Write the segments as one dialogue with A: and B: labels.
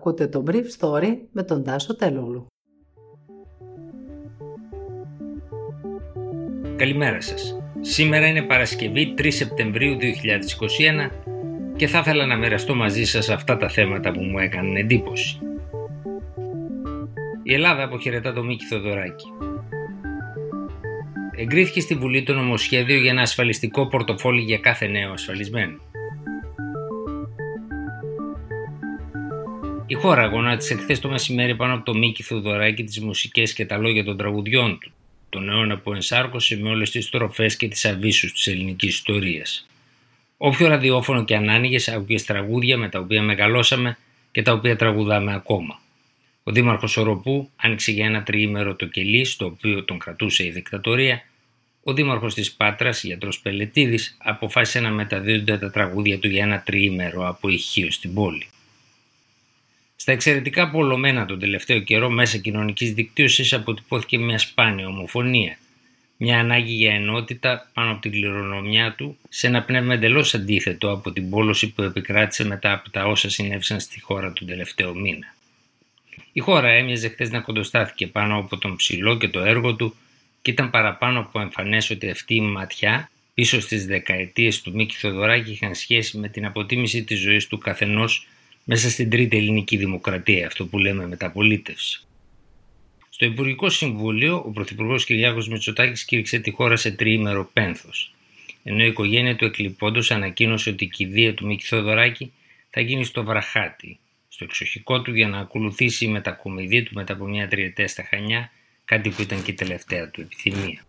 A: Ακούτε το Brief Story με τον Τάσο Τελούλου.
B: Καλημέρα σας. Σήμερα είναι Παρασκευή 3 Σεπτεμβρίου 2021 και θα ήθελα να μοιραστώ μαζί σας αυτά τα θέματα που μου έκαναν εντύπωση. Η Ελλάδα αποχαιρετά το Μίκη Θοδωράκη. Εγκρίθηκε στη Βουλή το νομοσχέδιο για ένα ασφαλιστικό πορτοφόλι για κάθε νέο ασφαλισμένο. Η χώρα γονάτισε χθες το μεσημέρι πάνω από το Μίκη Θοδωράκη τις μουσικές και τα λόγια των τραγουδιών του, τον αιώνα που ενσάρκωσε με όλες τις τροφές και τις αβίσου της ελληνικής ιστορίας. Όποιο ραδιόφωνο και αν άνοιγες, άκουγες τραγούδια με τα οποία μεγαλώσαμε και τα οποία τραγουδάμε ακόμα. Ο Δήμαρχος Οροπού άνοιξε για ένα τριήμερο το κελί, στο οποίο τον κρατούσε η δικτατορία. Ο Δήμαρχος της Πάτρας, γιατρός Πελετίδης, αποφάσισε να μεταδίδονται τα τραγούδια του για ένα τριήμερο από ηχείο στην πόλη. Στα εξαιρετικά πολλωμένα τον τελευταίο καιρό μέσα κοινωνικής δικτύωσης αποτυπώθηκε μια σπάνια ομοφωνία. Μια ανάγκη για ενότητα πάνω από την κληρονομιά του σε ένα πνεύμα εντελώς αντίθετο από την πόλωση που επικράτησε μετά από τα όσα συνέβησαν στη χώρα τον τελευταίο μήνα. Η χώρα έμοιαζε χθες να κοντοστάθηκε πάνω από τον ψηλό και το έργο του και ήταν παραπάνω από εμφανές ότι αυτή η ματιά πίσω στις δεκαετίες του Μίκη Θοδωράκη είχαν σχέση με την αποτίμηση της ζωής του καθενός μέσα στην τρίτη ελληνική δημοκρατία, αυτό που λέμε μεταπολίτευση. Στο Υπουργικό Συμβούλιο, ο Πρωθυπουργός Κυριάκος Μητσοτάκης κήρυξε τη χώρα σε τριήμερο πένθος, ενώ η οικογένεια του εκλειπώντος ανακοίνωσε ότι η κηδεία του Μίκη Θοδωράκη θα γίνει στο Βραχάτι, στο εξοχικό του για να ακολουθήσει η μετακομιδή του μετά από μια τριετία στα Χανιά, κάτι που ήταν και η τελευταία του επιθυμία.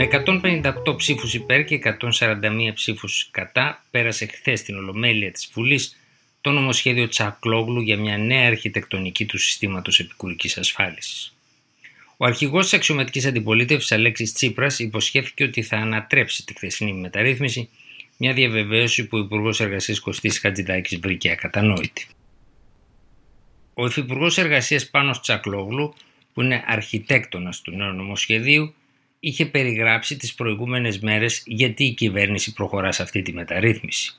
B: Με 158 ψήφους υπέρ και 141 ψήφους κατά πέρασε χθες στην Ολομέλεια της Βουλής το νομοσχέδιο Τσακλόγλου για μια νέα αρχιτεκτονική του συστήματος επικουρικής ασφάλισης. Ο αρχηγός της αξιωματικής αντιπολίτευσης Αλέξης Τσίπρας υποσχέθηκε ότι θα ανατρέψει τη χθεσινή μεταρρύθμιση, μια διαβεβαίωση που ο Υπουργός Εργασίας Κωστής Χατζηδάκης βρήκε ακατανόητη. Ο Υφυπουργός Εργασίας Πάνος Τσακλόγλου, που είναι αρχιτέκτονας του νέου νομοσχεδίου, είχε περιγράψει τις προηγούμενες μέρες γιατί η κυβέρνηση προχωρά σε αυτή τη μεταρρύθμιση.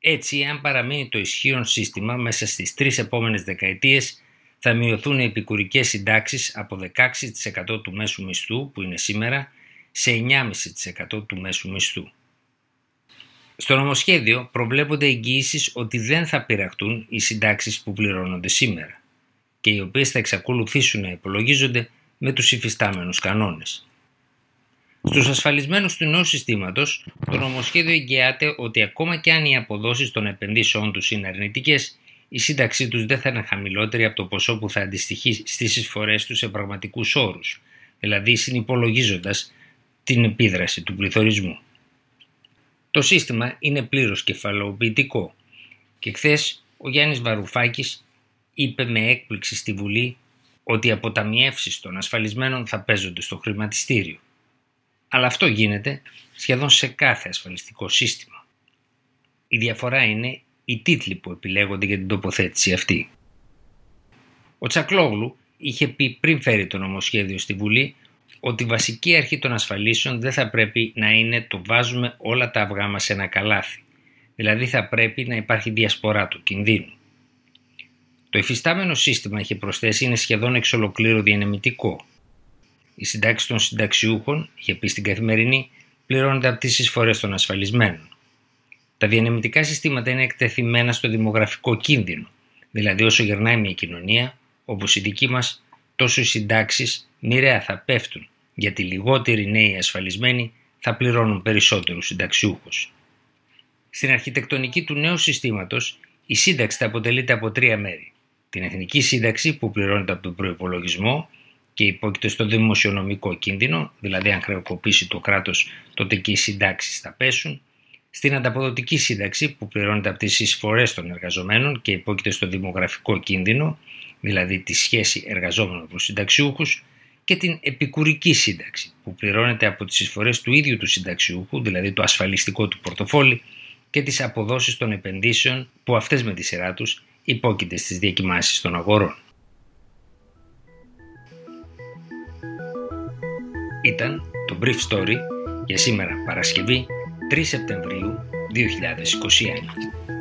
B: Έτσι, αν παραμείνει το ισχύον σύστημα μέσα στις τρεις επόμενες δεκαετίες, θα μειωθούν οι επικουρικές συντάξεις από 16% του μέσου μισθού που είναι σήμερα σε 9,5% του μέσου μισθού. Στο νομοσχέδιο προβλέπονται εγγυήσεις ότι δεν θα πειραχτούν οι συντάξεις που πληρώνονται σήμερα και οι οποίες θα εξακολουθήσουν να υπολογίζονται με τους υφιστάμενους κανόνες. Στους ασφαλισμένους του νέου συστήματος, το νομοσχέδιο εγγυάται ότι ακόμα και αν οι αποδόσεις των επενδύσεών τους είναι αρνητικές, η σύνταξή τους δεν θα είναι χαμηλότερη από το ποσό που θα αντιστοιχεί στις εισφορές τους σε πραγματικούς όρους, δηλαδή συνυπολογίζοντας την επίδραση του πληθωρισμού. Το σύστημα είναι πλήρως κεφαλοποιητικό και χθες ο Γιάννης Βαρουφάκης είπε με έκπληξη στη Βουλή ότι οι αποταμιεύσεις των ασφαλισμένων θα παίζονται στο χρηματιστήριο. Αλλά αυτό γίνεται σχεδόν σε κάθε ασφαλιστικό σύστημα. Η διαφορά είναι οι τίτλοι που επιλέγονται για την τοποθέτηση αυτή. Ο Τσακλόγλου είχε πει πριν φέρει το νομοσχέδιο στη Βουλή ότι η βασική αρχή των ασφαλίσεων δεν θα πρέπει να είναι το βάζουμε όλα τα αυγά μας σε ένα καλάθι. Δηλαδή θα πρέπει να υπάρχει διασπορά του κινδύνου. Το εφιστάμενο σύστημα, είχε προσθέσει, είναι σχεδόν εξ ολοκλήρου διανεμητικό. Οι συντάξεις των συνταξιούχων, είχε πει στην καθημερινή, πληρώνονται από τις εισφορές των ασφαλισμένων. Τα διανεμητικά συστήματα είναι εκτεθειμένα στο δημογραφικό κίνδυνο, δηλαδή όσο γερνάει μια κοινωνία, όπως η δική μας, τόσο οι συντάξεις μοιραία θα πέφτουν, γιατί λιγότεροι νέοι ασφαλισμένοι θα πληρώνουν περισσότερους συνταξιούχους. Στην αρχιτεκτονική του νέου συστήματος, η σύνταξη θα αποτελείται από τρία μέρη την εθνική σύνταξη που πληρώνεται από τον προπολογισμό και υπόκειται στο δημοσιονομικό κίνδυνο, δηλαδή αν χρεοκοπήσει το κράτος τότε και οι συντάξεις θα πέσουν, στην ανταποδοτική σύνταξη που πληρώνεται από τις εισφορές των εργαζομένων και υπόκειται στο δημογραφικό κίνδυνο, δηλαδή τη σχέση εργαζόμενων προς συνταξιούχους, και την επικουρική σύνταξη που πληρώνεται από τις εισφορές του ίδιου του συνταξιούχου, δηλαδή το ασφαλιστικό του πορτοφόλι και τις αποδόσεις των επενδύσεων που αυτές με τη σειρά τους υπόκειται στις διακοιμάσεις των αγορών. Ήταν το Brief Story για σήμερα Παρασκευή 3 Σεπτεμβρίου 2021.